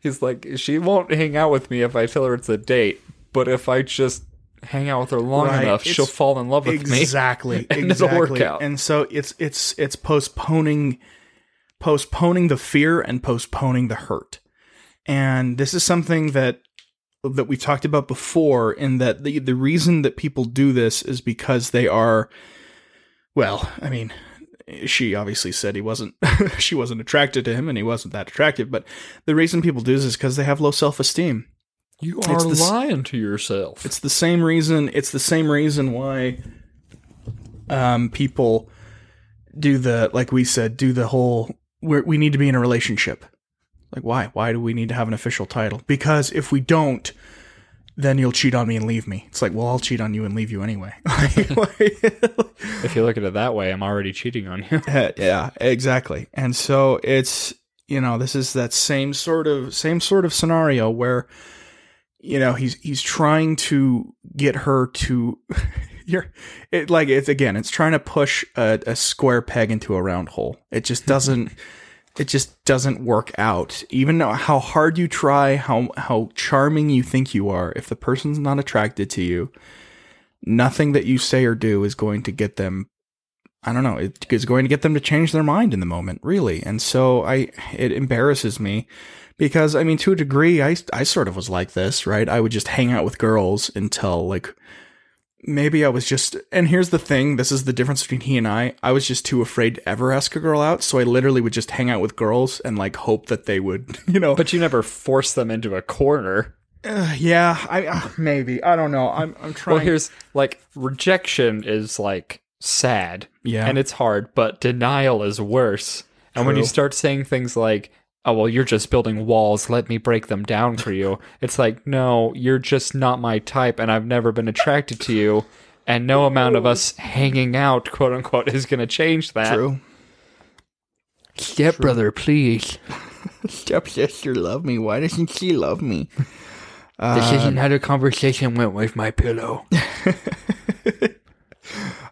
[SPEAKER 2] He's like, she won't hang out with me if I tell her it's a date, but if I just hang out with her long
[SPEAKER 1] Right,
[SPEAKER 2] enough,
[SPEAKER 1] it's-
[SPEAKER 2] she'll fall in love with me.
[SPEAKER 1] Exactly,
[SPEAKER 2] And it'll
[SPEAKER 1] exactly.
[SPEAKER 2] work out.
[SPEAKER 1] And so it's it's it's postponing postponing the fear and postponing the hurt. And this is something that that we talked about before in that the the reason that people do this is because they are well, I mean, she obviously said he wasn't she wasn't attracted to him and he wasn't that attractive, but the reason people do this is because they have low self-esteem.
[SPEAKER 2] You are
[SPEAKER 1] the
[SPEAKER 2] lying to yourself.
[SPEAKER 1] It's the same reason. It's the same reason why um, people do the like we said do the whole we're, we need to be in a relationship. Like why? Why do we need to have an official title? Because if we don't, then you'll cheat on me and leave me. It's like, well, I'll cheat on you and leave you anyway.
[SPEAKER 2] if you look at it that way, I'm already cheating on you.
[SPEAKER 1] yeah, exactly. And so it's you know this is that same sort of same sort of scenario where you know he's he's trying to get her to you're it like it's again it's trying to push a, a square peg into a round hole. It just doesn't it just doesn't work out. Even how hard you try, how how charming you think you are, if the person's not attracted to you, nothing that you say or do is going to get them I don't know, it is going to get them to change their mind in the moment, really. And so I it embarrasses me because I mean to a degree I I sort of was like this, right? I would just hang out with girls until like maybe I was just and here's the thing, this is the difference between he and I. I was just too afraid to ever ask a girl out, so I literally would just hang out with girls and like hope that they would, you know.
[SPEAKER 2] But you never force them into a corner.
[SPEAKER 1] uh, yeah, I uh, maybe. I don't know. I'm I'm trying
[SPEAKER 2] Well, here's like rejection is like sad.
[SPEAKER 1] Yeah.
[SPEAKER 2] And it's hard, but denial is worse. And when you start saying things like, oh, well, you're just building walls, let me break them down for you, it's like, no, you're just not my type, and I've never been attracted to you. And no amount of us hanging out, quote unquote, is going to change that.
[SPEAKER 1] true.
[SPEAKER 2] Step brother, please.
[SPEAKER 1] Stepsister love me. Why doesn't she love me?
[SPEAKER 2] This isn't uh, how the conversation went with my pillow.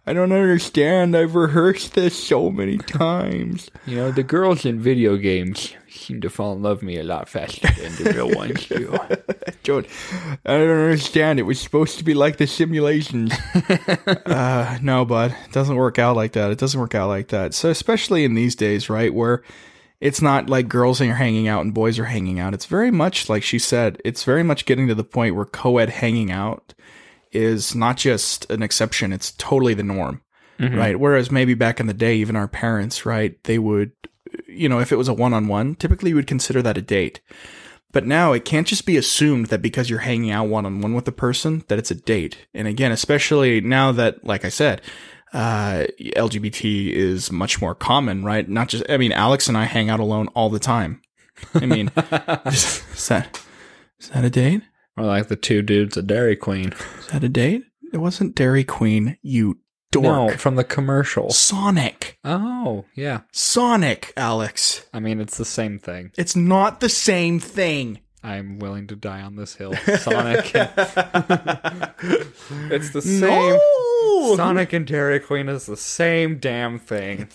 [SPEAKER 1] I don't understand. I've rehearsed this so many times.
[SPEAKER 2] You know, the girls in video games seem to fall in love with me a lot faster than the real ones do.
[SPEAKER 1] Don't, I don't understand. It was supposed to be like the simulations. uh, no, bud. It doesn't work out like that. It doesn't work out like that. So, especially in these days, right, where it's not like girls are hanging out and boys are hanging out. It's very much like she said. It's very much getting to the point where co-ed hanging out is not just an exception. It's totally the norm. right? Whereas maybe back in the day, even our parents, right, they would, you know, if it was a one on one, typically you would consider that a date. But now it can't just be assumed that because you're hanging out one on one with a person that it's a date. And again, especially now that, like I said, uh, LGBT is much more common, right? Not just, I mean, Alex and I hang out alone all the time. I mean, is, is that is that a date?
[SPEAKER 2] Or like the two dudes at Dairy Queen.
[SPEAKER 1] Is that a date? It wasn't Dairy Queen, you dork.
[SPEAKER 2] No, from the commercial.
[SPEAKER 1] Sonic.
[SPEAKER 2] Oh, yeah.
[SPEAKER 1] Sonic, Alex.
[SPEAKER 2] I mean, it's the same thing.
[SPEAKER 1] It's not the same thing.
[SPEAKER 2] I'm willing to die on this hill. Sonic. it's the same.
[SPEAKER 1] No!
[SPEAKER 2] Sonic and Dairy Queen is the same damn thing.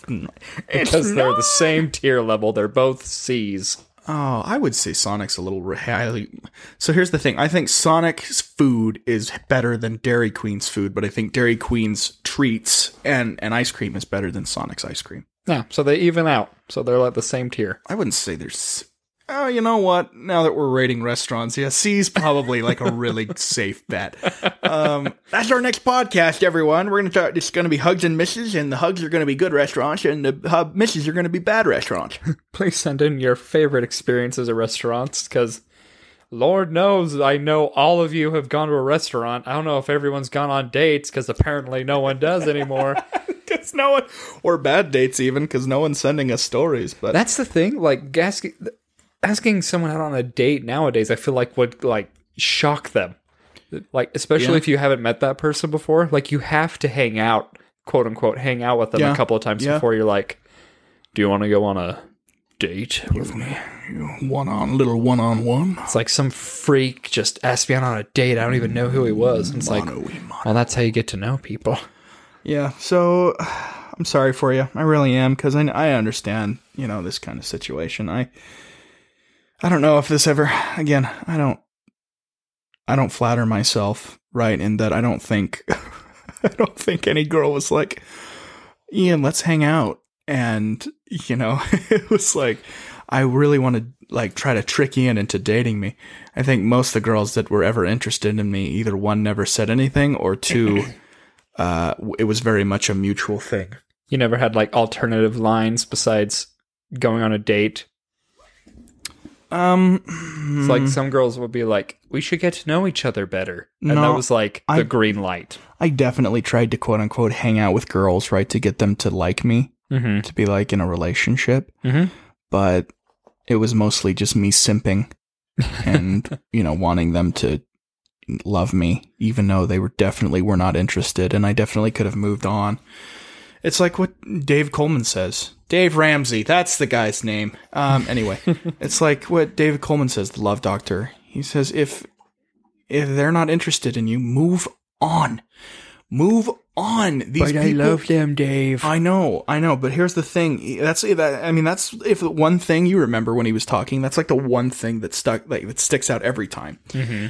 [SPEAKER 1] It's
[SPEAKER 2] Because they're the same tier level. They're both C's.
[SPEAKER 1] Oh, I would say Sonic's a little highly. So here's the thing. I think Sonic's food is better than Dairy Queen's food, but I think Dairy Queen's treats and, and ice cream is better than Sonic's ice cream.
[SPEAKER 2] Yeah, so they even out. So they're like the same tier.
[SPEAKER 1] I wouldn't say there's. Oh, you know what? Now that we're rating restaurants, yeah, C's probably like a really safe bet. Um, that's our next podcast, everyone. We're gonna talk. It's gonna be hugs and misses, and the hugs are gonna be good restaurants, and the uh, misses are gonna be bad restaurants.
[SPEAKER 2] Please send in your favorite experiences at restaurants because Lord knows I know all of you have gone to a restaurant. I don't know if everyone's gone on dates because apparently no one does anymore.
[SPEAKER 1] Because no one, or bad dates even, because no one's sending us stories. But
[SPEAKER 2] That's the thing. Like asking, asking someone out on a date nowadays, I feel like would like shock them. Like especially
[SPEAKER 1] Yeah.
[SPEAKER 2] if you haven't met that person before, like you have to hang out, quote unquote, hang out with them
[SPEAKER 1] Yeah.
[SPEAKER 2] a couple of times
[SPEAKER 1] Yeah.
[SPEAKER 2] before you're like, "Do you want to go on a date with me?"
[SPEAKER 1] one on little one on one.
[SPEAKER 2] It's like some freak just asked me out on a date. I don't even know who he was. And it's like, well, that's how you get to know people.
[SPEAKER 1] Yeah, so I'm sorry for you. I really am because I, I understand, you know, this kind of situation. I I don't know if this ever again. I don't I don't flatter myself, right? In that I don't think I don't think any girl was like, Ian, let's hang out, and you know, it was like I really want to like try to trick Ian into dating me. I think most of the girls that were ever interested in me, either one never said anything, or two uh, it was very much a mutual thing.
[SPEAKER 2] You never had like alternative lines besides going on a date.
[SPEAKER 1] Um,
[SPEAKER 2] It's like some girls would be like, we should get to know each other better. And that was like the
[SPEAKER 1] I-
[SPEAKER 2] green light.
[SPEAKER 1] I definitely tried to quote unquote hang out with girls, right, to get them to like me,
[SPEAKER 2] Mm-hmm.
[SPEAKER 1] to be like in a relationship.
[SPEAKER 2] Mhm.
[SPEAKER 1] But it was mostly just me simping and, you know, wanting them to love me, even though they were definitely were not interested. And I definitely could have moved on. It's like what Dave Coleman says. Dave Ramsey, that's the guy's name. Um, anyway, it's like what David Coleman says, the love doctor. He says, if if they're not interested in you, move on. Move on. These people, I love
[SPEAKER 2] them, Dave.
[SPEAKER 1] I know, I know, but here's the thing. That's that. I mean, that's if the one thing you remember when he was talking. That's like the one thing that stuck, like that sticks out every time.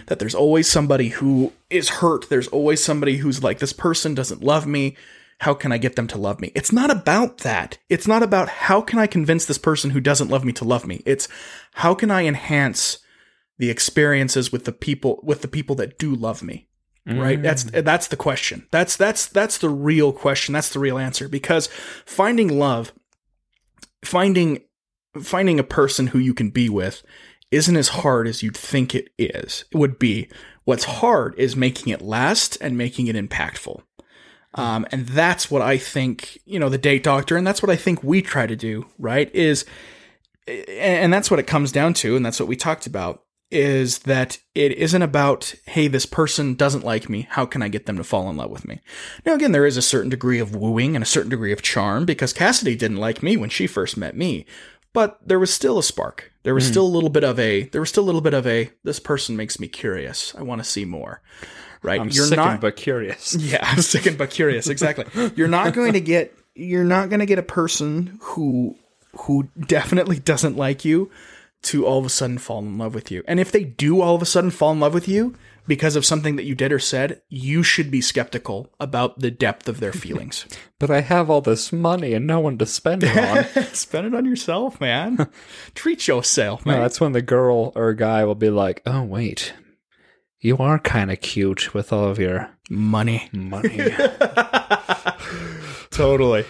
[SPEAKER 1] That there's always somebody who is hurt. There's always somebody who's like, this person doesn't love me. How can I get them to love me? It's not about that. It's not about how can I convince this person who doesn't love me to love me. It's how can I enhance the experiences with the people with the people that do love me right? That's mm. that's the question. That's that's that's the real question. That's the real answer. Because finding love finding finding a person who you can be with isn't as hard as you'd think it is it would be. What's hard is making it last and making it impactful um, and that's what i think you know the date doctor and that's what i think we try to do right is and that's what it comes down to and that's what we talked about is that it isn't about hey this person doesn't like me how can i get them to fall in love with me? Now again there is a certain degree of wooing and a certain degree of charm because cassidy didn't like me when she first met me but there was still a spark. There was still a little bit of a there was still a little bit of a this person makes me curious. I want to see more right
[SPEAKER 2] I'm
[SPEAKER 1] you're
[SPEAKER 2] sickened
[SPEAKER 1] not
[SPEAKER 2] but curious.
[SPEAKER 1] yeah, I'm sickened but curious. Exactly. You're not going to get you're not going to get a person who who definitely doesn't like you to all of a sudden fall in love with you. And if they do all of a sudden fall in love with you because of something that you did or said, you should be skeptical about the depth of their feelings.
[SPEAKER 2] But I have all this money and no one to spend it on.
[SPEAKER 1] Spend it on yourself, man. Treat yourself,
[SPEAKER 2] No, that's when the girl or guy will be like, "Oh wait, you are kind of cute with all of your
[SPEAKER 1] Money.
[SPEAKER 2] money."
[SPEAKER 1] totally.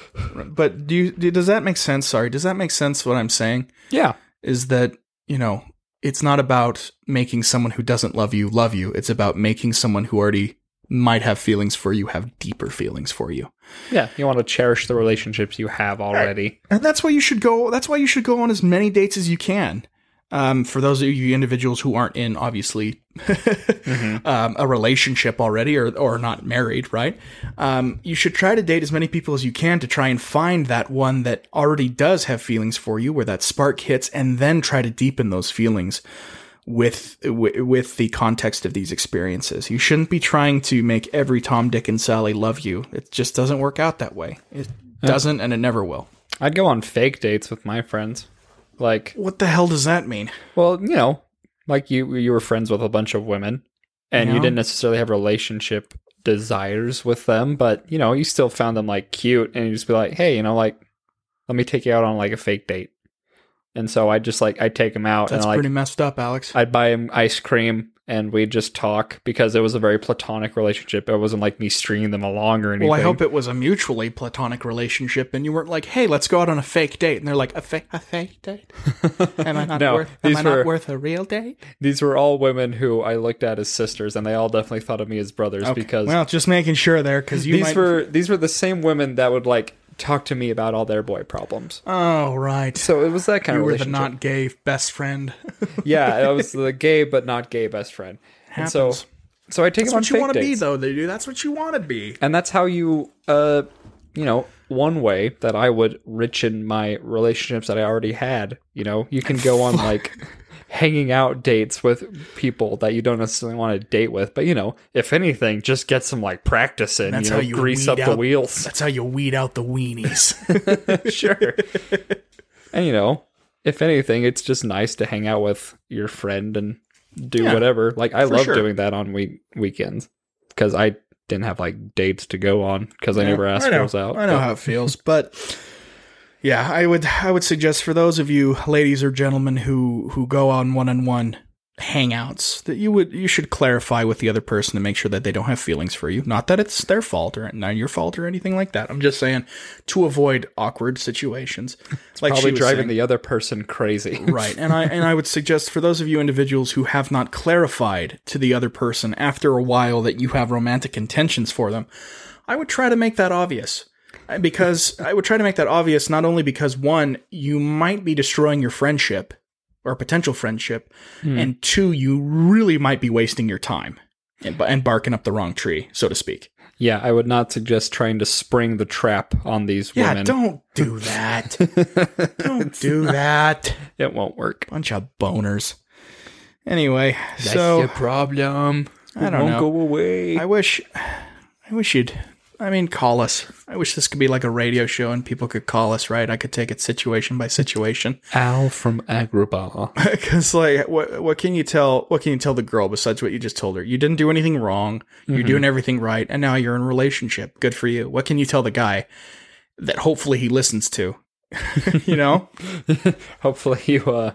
[SPEAKER 1] But do you does that make sense? Sorry, does that make sense what I'm saying?
[SPEAKER 2] Yeah.
[SPEAKER 1] Is that, you know, it's not about making someone who doesn't love you love you. It's about making someone who already might have feelings for you have deeper feelings for you.
[SPEAKER 2] Yeah. You want to cherish the relationships you have already.
[SPEAKER 1] And that's why you should go that's why you should go on as many dates as you can. Um, for those of you individuals who aren't in obviously um, a relationship already or or not married, right? Um, you should try to date as many people as you can to try and find that one that already does have feelings for you, where that spark hits, and then try to deepen those feelings with with, with the context of these experiences. You shouldn't be trying to make every Tom, Dick, and Sally love you. It just doesn't work out that way. It doesn't, and it never will.
[SPEAKER 2] I'd go on fake dates with my friends. Like,
[SPEAKER 1] What the hell does that mean?
[SPEAKER 2] well, you know, like you you were friends with a bunch of women and you didn't necessarily have relationship desires with them, but you know, you still found them like cute and you just be like, "Hey, you know, like let me take you out on like a fake date." And so I just like I take him out
[SPEAKER 1] That's
[SPEAKER 2] and like
[SPEAKER 1] pretty messed up, Alex.
[SPEAKER 2] I'd buy him ice cream and we'd just talk because it was a very platonic relationship. It wasn't like me stringing them along or anything.
[SPEAKER 1] Well, I hope it was a mutually platonic relationship, and you weren't like, "Hey, let's go out on a fake date," and they're like, "A fake, a fake date? Am I not
[SPEAKER 2] No,
[SPEAKER 1] worth? Am I not worth a real date?"
[SPEAKER 2] These were all women who I looked at as sisters, and they all definitely thought of me as brothers because
[SPEAKER 1] well, just making sure there, because you
[SPEAKER 2] these
[SPEAKER 1] might.
[SPEAKER 2] were these were the same women that would like talk to me about all their boy problems.
[SPEAKER 1] oh, right.
[SPEAKER 2] So it was that kind of you
[SPEAKER 1] were the
[SPEAKER 2] relationship.
[SPEAKER 1] not gay best friend.
[SPEAKER 2] yeah, I was the gay but not gay best friend. And so so I take
[SPEAKER 1] That's
[SPEAKER 2] them on
[SPEAKER 1] what you want to be, though. They do. That's what you want to be.
[SPEAKER 2] and that's how you uh you know one way that i would richen my relationships that i already had you know you can go on like hanging out dates with people that you don't necessarily want to date with but you know if anything just get some like practice in
[SPEAKER 1] That's
[SPEAKER 2] you know
[SPEAKER 1] how you
[SPEAKER 2] grease up the wheels
[SPEAKER 1] That's how you weed out the weenies.
[SPEAKER 2] sure and you know if anything it's just nice to hang out with your friend and do
[SPEAKER 1] Yeah,
[SPEAKER 2] whatever like i love
[SPEAKER 1] sure.
[SPEAKER 2] doing that on week weekends because i didn't have like dates to go on because i never asked
[SPEAKER 1] I know,
[SPEAKER 2] girls out
[SPEAKER 1] I know
[SPEAKER 2] but-
[SPEAKER 1] how it feels, but yeah, I would I would suggest for those of you ladies or gentlemen who who go on one on one hangouts that you would you should clarify with the other person to make sure that they don't have feelings for you. Not that it's their fault or not your fault or anything like that. I'm just saying to avoid awkward situations. It's like
[SPEAKER 2] probably driving
[SPEAKER 1] saying.
[SPEAKER 2] the other person crazy.
[SPEAKER 1] right and i and i would suggest for those of you individuals who have not clarified to the other person after a while that you have romantic intentions for them i would try to make that obvious because i would try to make that obvious not only because one you might be destroying your friendship or potential friendship hmm. and two you really might be wasting your time and, and barking up the wrong tree so to speak
[SPEAKER 2] yeah, I would not suggest trying to spring the trap on these
[SPEAKER 1] yeah
[SPEAKER 2] women.
[SPEAKER 1] don't do that don't do that
[SPEAKER 2] It won't work.
[SPEAKER 1] bunch of boners anyway so
[SPEAKER 2] problem.
[SPEAKER 1] I don't
[SPEAKER 2] won't
[SPEAKER 1] know.
[SPEAKER 2] go away.
[SPEAKER 1] I wish, I wish you'd. I mean, call us. I wish this could be like a radio show and people could call us, right? I could take it situation by situation.
[SPEAKER 2] Al from Agrabah.
[SPEAKER 1] Because, like, what what can you tell? What can you tell the girl besides what you just told her? You didn't do anything wrong. You're doing everything right, and now you're in a relationship. Good for you. What can you tell the guy that hopefully he listens to? you know,
[SPEAKER 2] Hopefully you uh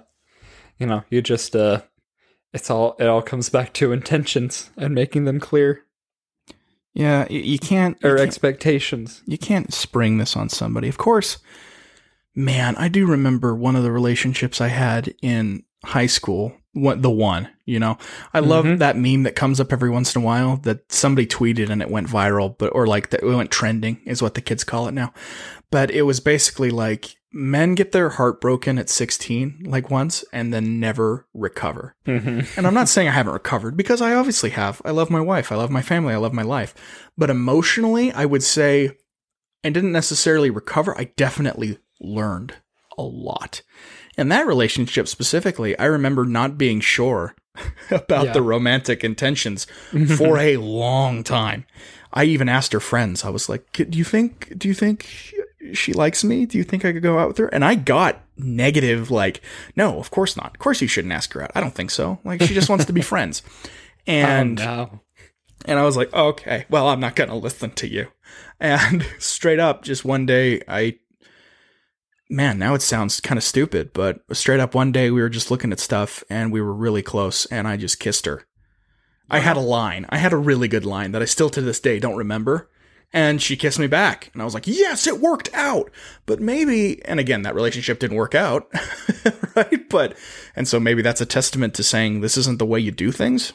[SPEAKER 2] you know, you just uh it's all it all comes back to intentions and making them clear
[SPEAKER 1] yeah. You, you can't. You
[SPEAKER 2] or
[SPEAKER 1] can't
[SPEAKER 2] expectations.
[SPEAKER 1] you can't spring this on somebody. Of course, man, I do remember one of the relationships I had in high school. What the one, you know, I love
[SPEAKER 2] Mhm.
[SPEAKER 1] that meme that comes up every once in a while that somebody tweeted and it went viral, but or like that it went trending is what the kids call it now. But it was basically like men get their heart broken at 16 like once and then never recover.
[SPEAKER 2] Mm-hmm.
[SPEAKER 1] And I'm not saying I haven't recovered because I obviously have. I love my wife. I love my family. I love my life. But emotionally, I would say I didn't necessarily recover. I definitely learned a lot. In that relationship specifically, I remember not being sure about
[SPEAKER 2] Yeah.
[SPEAKER 1] the romantic intentions for a long time. I even asked her friends. I was like, "Do you think do you think she likes me? Do you think I could go out with her?" And I got negative like, "No, of course not. Of course you shouldn't ask her out. I don't think so. Like she just wants to be friends." Oh, and
[SPEAKER 2] oh, no.
[SPEAKER 1] and I was like, okay, well, I'm not going to listen to you. And straight up, just one day, I, man, now it sounds kind of stupid, but straight up one day we were just looking at stuff and we were really close and I just kissed her. I had a line. I had a really good line that I still to this day don't remember. And she kissed me back. And I was like, yes, it worked out. But maybe, and again, that relationship didn't work out. right. But, and so maybe that's a testament to saying this isn't the way you do things.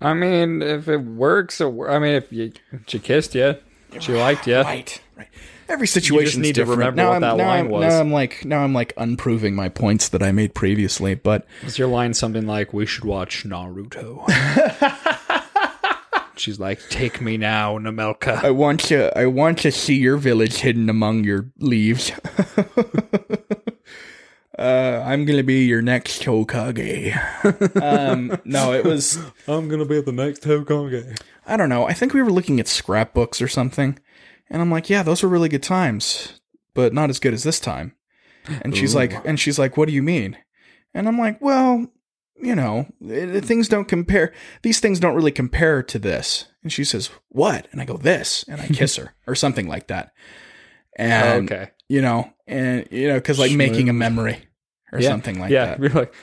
[SPEAKER 2] I mean, if it works, I mean, if you she kissed you, she liked you.
[SPEAKER 1] Right. Right. Every situation
[SPEAKER 2] need to
[SPEAKER 1] different.
[SPEAKER 2] remember
[SPEAKER 1] now
[SPEAKER 2] what
[SPEAKER 1] I'm,
[SPEAKER 2] that line
[SPEAKER 1] I'm,
[SPEAKER 2] was.
[SPEAKER 1] Now I'm like, now I'm like unproving my points that I made previously. But
[SPEAKER 2] Was your line something like, "We should watch Naruto"? She's like, "Take me now, Namelka."
[SPEAKER 1] I want to, I want to see your village hidden among your leaves. uh, I'm gonna be your next Hokage. um, no, it was.
[SPEAKER 2] I'm gonna be the next Hokage.
[SPEAKER 1] I don't know. I think we were looking at scrapbooks or something, and I'm like, yeah, those were really good times, but not as good as this time. And she's like, and she's like, what do you mean? And I'm like, well, you know, eh, things don't compare. These things don't really compare to this. And she says, what? And I go, this, and I kiss her or something like that. And
[SPEAKER 2] okay.
[SPEAKER 1] you know, and you know, because like making a memory or
[SPEAKER 2] yeah.
[SPEAKER 1] something like
[SPEAKER 2] yeah.
[SPEAKER 1] that.
[SPEAKER 2] You're like,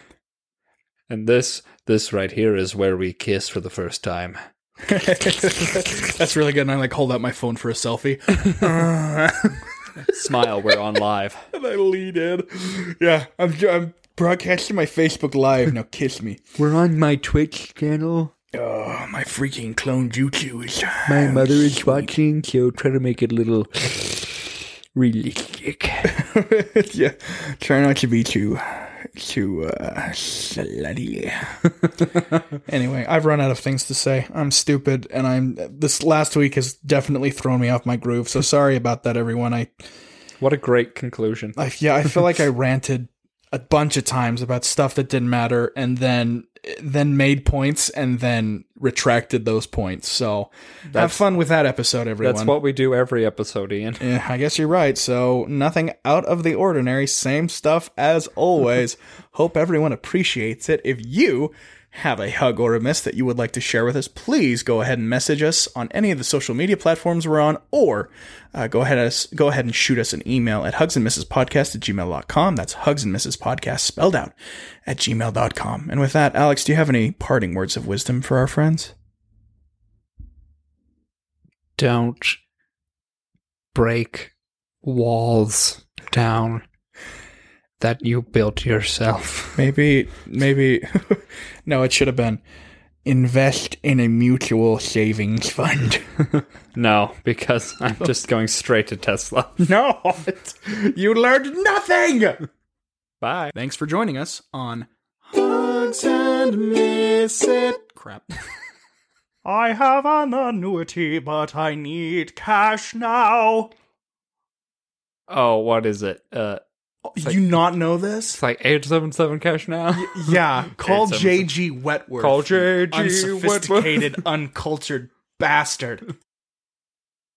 [SPEAKER 2] and this, this right here is where we kiss for the first time.
[SPEAKER 1] That's really good. And I like hold out my phone for a selfie.
[SPEAKER 2] Smile, we're on live.
[SPEAKER 1] and I lean in. Yeah, I'm, I'm broadcasting my Facebook Live. Now kiss me.
[SPEAKER 2] We're on my Twitch channel.
[SPEAKER 1] Oh, my freaking clone jutsu is.
[SPEAKER 2] My mother is watching, so try to make it a little realistic.
[SPEAKER 1] yeah, try not to be too, too uh, slutty. anyway, I've run out of things to say. I'm stupid, and I'm. This last week has definitely thrown me off my groove. So sorry about that, everyone. I,
[SPEAKER 2] What a great conclusion.
[SPEAKER 1] I yeah, I feel like I ranted a bunch of times about stuff that didn't matter, and then then made points, and then retracted those points. So have fun with that episode, everyone.
[SPEAKER 2] That's what we do every episode, Ian.
[SPEAKER 1] Yeah, I guess you're right. So nothing out of the ordinary, same stuff as always. Hope everyone appreciates it. If you have a hug or a miss that you would like to share with us, please go ahead and message us on any of the social media platforms we're on, or uh, go ahead us go ahead and shoot us an email at hugsandmissespodcast at gmail.com. That's hugs and misses podcast spelled out at gmail.com. And with that, Alex, do you have any parting words of wisdom for our friends?
[SPEAKER 2] Don't break walls down that you built yourself.
[SPEAKER 1] Maybe, maybe, no, it should have been invest in a mutual savings fund.
[SPEAKER 2] No, because I'm just going straight to Tesla.
[SPEAKER 1] no, you learned nothing.
[SPEAKER 2] Bye.
[SPEAKER 1] Thanks for joining us on Hugs and Miss It. Crap. I have an annuity, but I need cash now.
[SPEAKER 2] Oh, what is it? Uh,
[SPEAKER 1] you not know this?
[SPEAKER 2] it's like 877 cash now.
[SPEAKER 1] Yeah, call JG Wentworth.
[SPEAKER 2] Call JG
[SPEAKER 1] Unsophisticated, uncultured bastard.